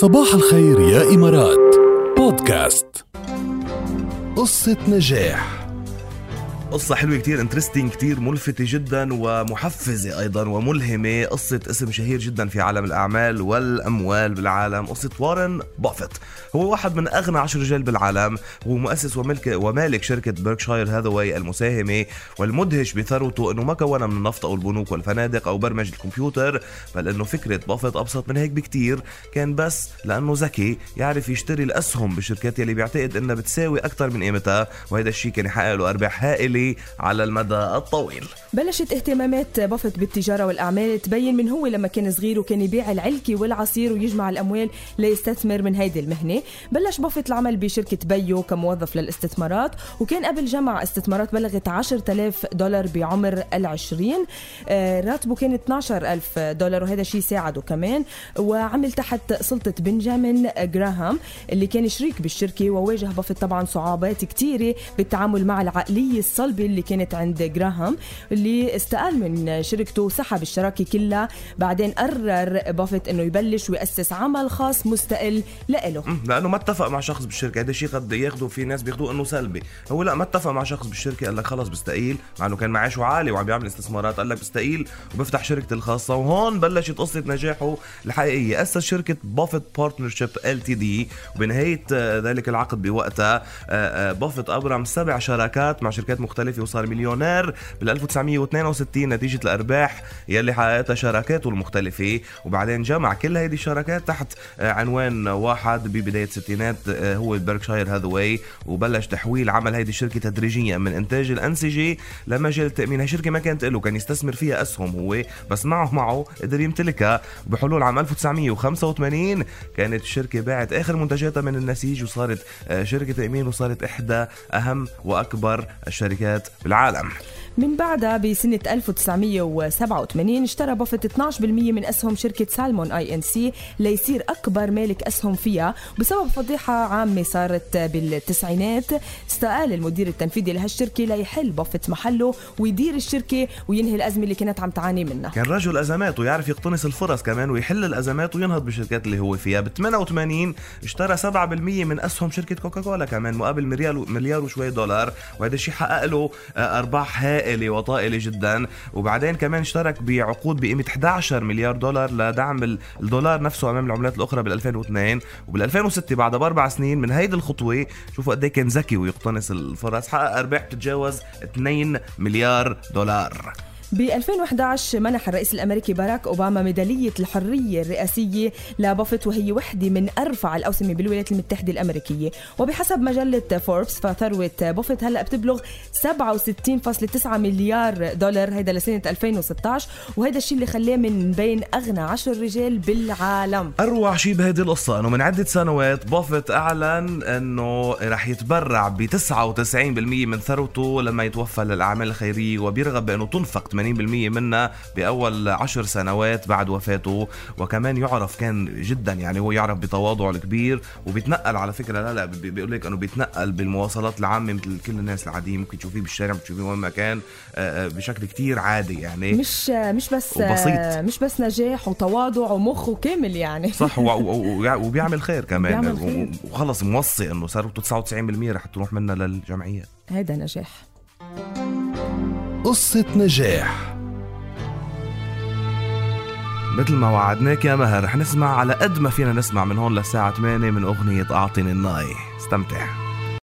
صباح الخير يا إمارات. بودكاست. قصة نجاح. قصة حلوة كتير interesting كتير ملفتة جدا ومحفزة أيضا وملهمة. قصة اسم شهير جدا في عالم الأعمال والأموال بالعالم. قصة وارن بافيت. هو واحد من أغنى عشر رجال بالعالم. هو مؤسس وملك ومالك شركة بيركشاير هاثاواي المساهمة والمدهش بثروته أنه ما كونها من النفط أو البنوك والفنادق أو برمجة الكمبيوتر بل أنه فكرة بافيت أبسط من هيك بكتير. كان بس لأنه ذكي يعرف يشتري الأسهم بالشركات يلي بيعتقد أنها بتساوي أكثر من قيمتها وهذا الشيء كان يحقق له أرباح هائلة. على المدى الطويل. بلشت اهتمامات بافت بالتجارة والأعمال تبين من هو لما كان صغير وكان يبيع العلكه والعصير ويجمع الأموال ليستثمر من هيدي المهنة. بلش بافت العمل بشركة بيو كموظف للاستثمارات وكان قبل جمع استثمارات بلغت 10000 دولار بعمر العشرين. آه، راتبه كان 12000 دولار وهذا الشيء ساعده كمان. وعمل تحت سلطة بنجامين جراهام اللي كان شريك بالشركة وواجه بافت طبعا صعوبات كثيرة بالتعامل مع العقلية الصلبة اللي كانت عند جراهام اللي استقال من شركته وسحب الشراكة كلها بعدين قرر بافت إنه يبلش ويأسس عمل خاص مستقل لإله. لأنه ما اتفق مع شخص بالشركة. هذا الشيء قد ياخذوا في ناس بياخذوه إنه سلبي. هو لا ما اتفق مع شخص بالشركة قال لك خلص بستقيل مع إنه كان معاشه عالي وعم بيعمل استثمارات قال لك بستقيل وبفتح شركتي الخاصة. وهون بلشت قصة نجاحه الحقيقية. أسس شركة بافت Partnership LTD وبنهاية آه، ذلك العقد بوقتها آه، آه، بافت أبرم سبع شراكات مع شركات مختلفه وصار مليونير بال 1962 نتيجة الأرباح يلي حققتها شراكاته المختلفة. وبعدين جمع كل هيدي الشراكات تحت آه، عنوان واحد ببداية الستينات آه، هو بيركشاير هاثاواي وبلش تحويل عمل هيدي الشركة تدريجيا من إنتاج الانسجه لمجال التامين هي شركة ما كانت له كان يستثمر فيها أسهم هو بس معه معه قدر يمتلكها. بحلول عام 1985 كانت الشركة باعت آخر منتجاتها من النسيج وصارت آه، شركة تأمين وصارت إحدى أهم وأكبر الشركات بالعالم من بعدها بسنة 1987 اشترى بافت 12% من أسهم شركة سالمون Inc ليصير أكبر مالك أسهم فيها بسبب فضيحة عامة صارت بالتسعينات. استقال المدير التنفيذي لهالشركة ليحل بافت محله ويدير الشركة وينهي الأزمة اللي كانت عم تعاني منها. كان رجل ازمات ويعرف يقتنص الفرص كمان ويحل الأزمات وينهض بالشركات اللي هو فيها. ب 88 اشترى 7% من أسهم شركة كوكاكولا كمان مقابل مليار مليار وشوي دولار. وهذا الشيء حقق له آه، أرباح هائلة وطائلة جدا. وبعدين كمان اشترك بعقود بقيمة 11 مليار دولار لدعم ال- الدولار نفسه أمام العملات الأخرى بال 2002 وبال 2006 بعد بأربع سنين من هيدي الخطوة شوفوا قد إيه كان ذكي ويقتنص الفرص. حقق أرباح بتتجاوز 2 مليار دولار. ب 2011 منح الرئيس الأمريكي باراك أوباما ميدالية الحرية الرئاسية لبافت وهي وحدة من أرفع الأوسمة بالولايات المتحدة الأمريكية. وبحسب مجلة فوربس فثروة بافت هلأ بتبلغ 67.9 مليار دولار. هيدا لسنة 2016 وهذا الشيء اللي خلاه من بين أغنى 10 رجال بالعالم. أروع شيء بهيدي القصة إنه من عدة سنوات بافيت أعلن إنه رح يتبرع ب 99% من ثروته لما يتوفى للأعمال الخيرية وبيرغب بأنه تنفق 80% منها بأول عشر سنوات بعد وفاته. وكمان يعرف كان جدا يعني هو يعرف بتواضعه الكبير وبيتنقل على فكرة. لا لا بي- بيقول لك إنه بيتنقل بالمواصلات العامة مثل كل الناس العاديين. ممكن تشوفيه بالشارع تشوفيه وين ما كان آه، آه، بشكل كتير عادي يعني. مش مش بس وبسيط. مش بس نجاح وتواضع ومخه كامل يعني. صح وبيعمل خير كمان. بيعمل خير. وخلص موصي إنه ثروته 99% رح تروح منها للجمعيات هذا نجاح. قصة نجاح. مثل ما وعدناك يا مهر رح نسمع على قد ما فينا نسمع من هون للساعة 8 من أغنية أعطني الناي. استمتع.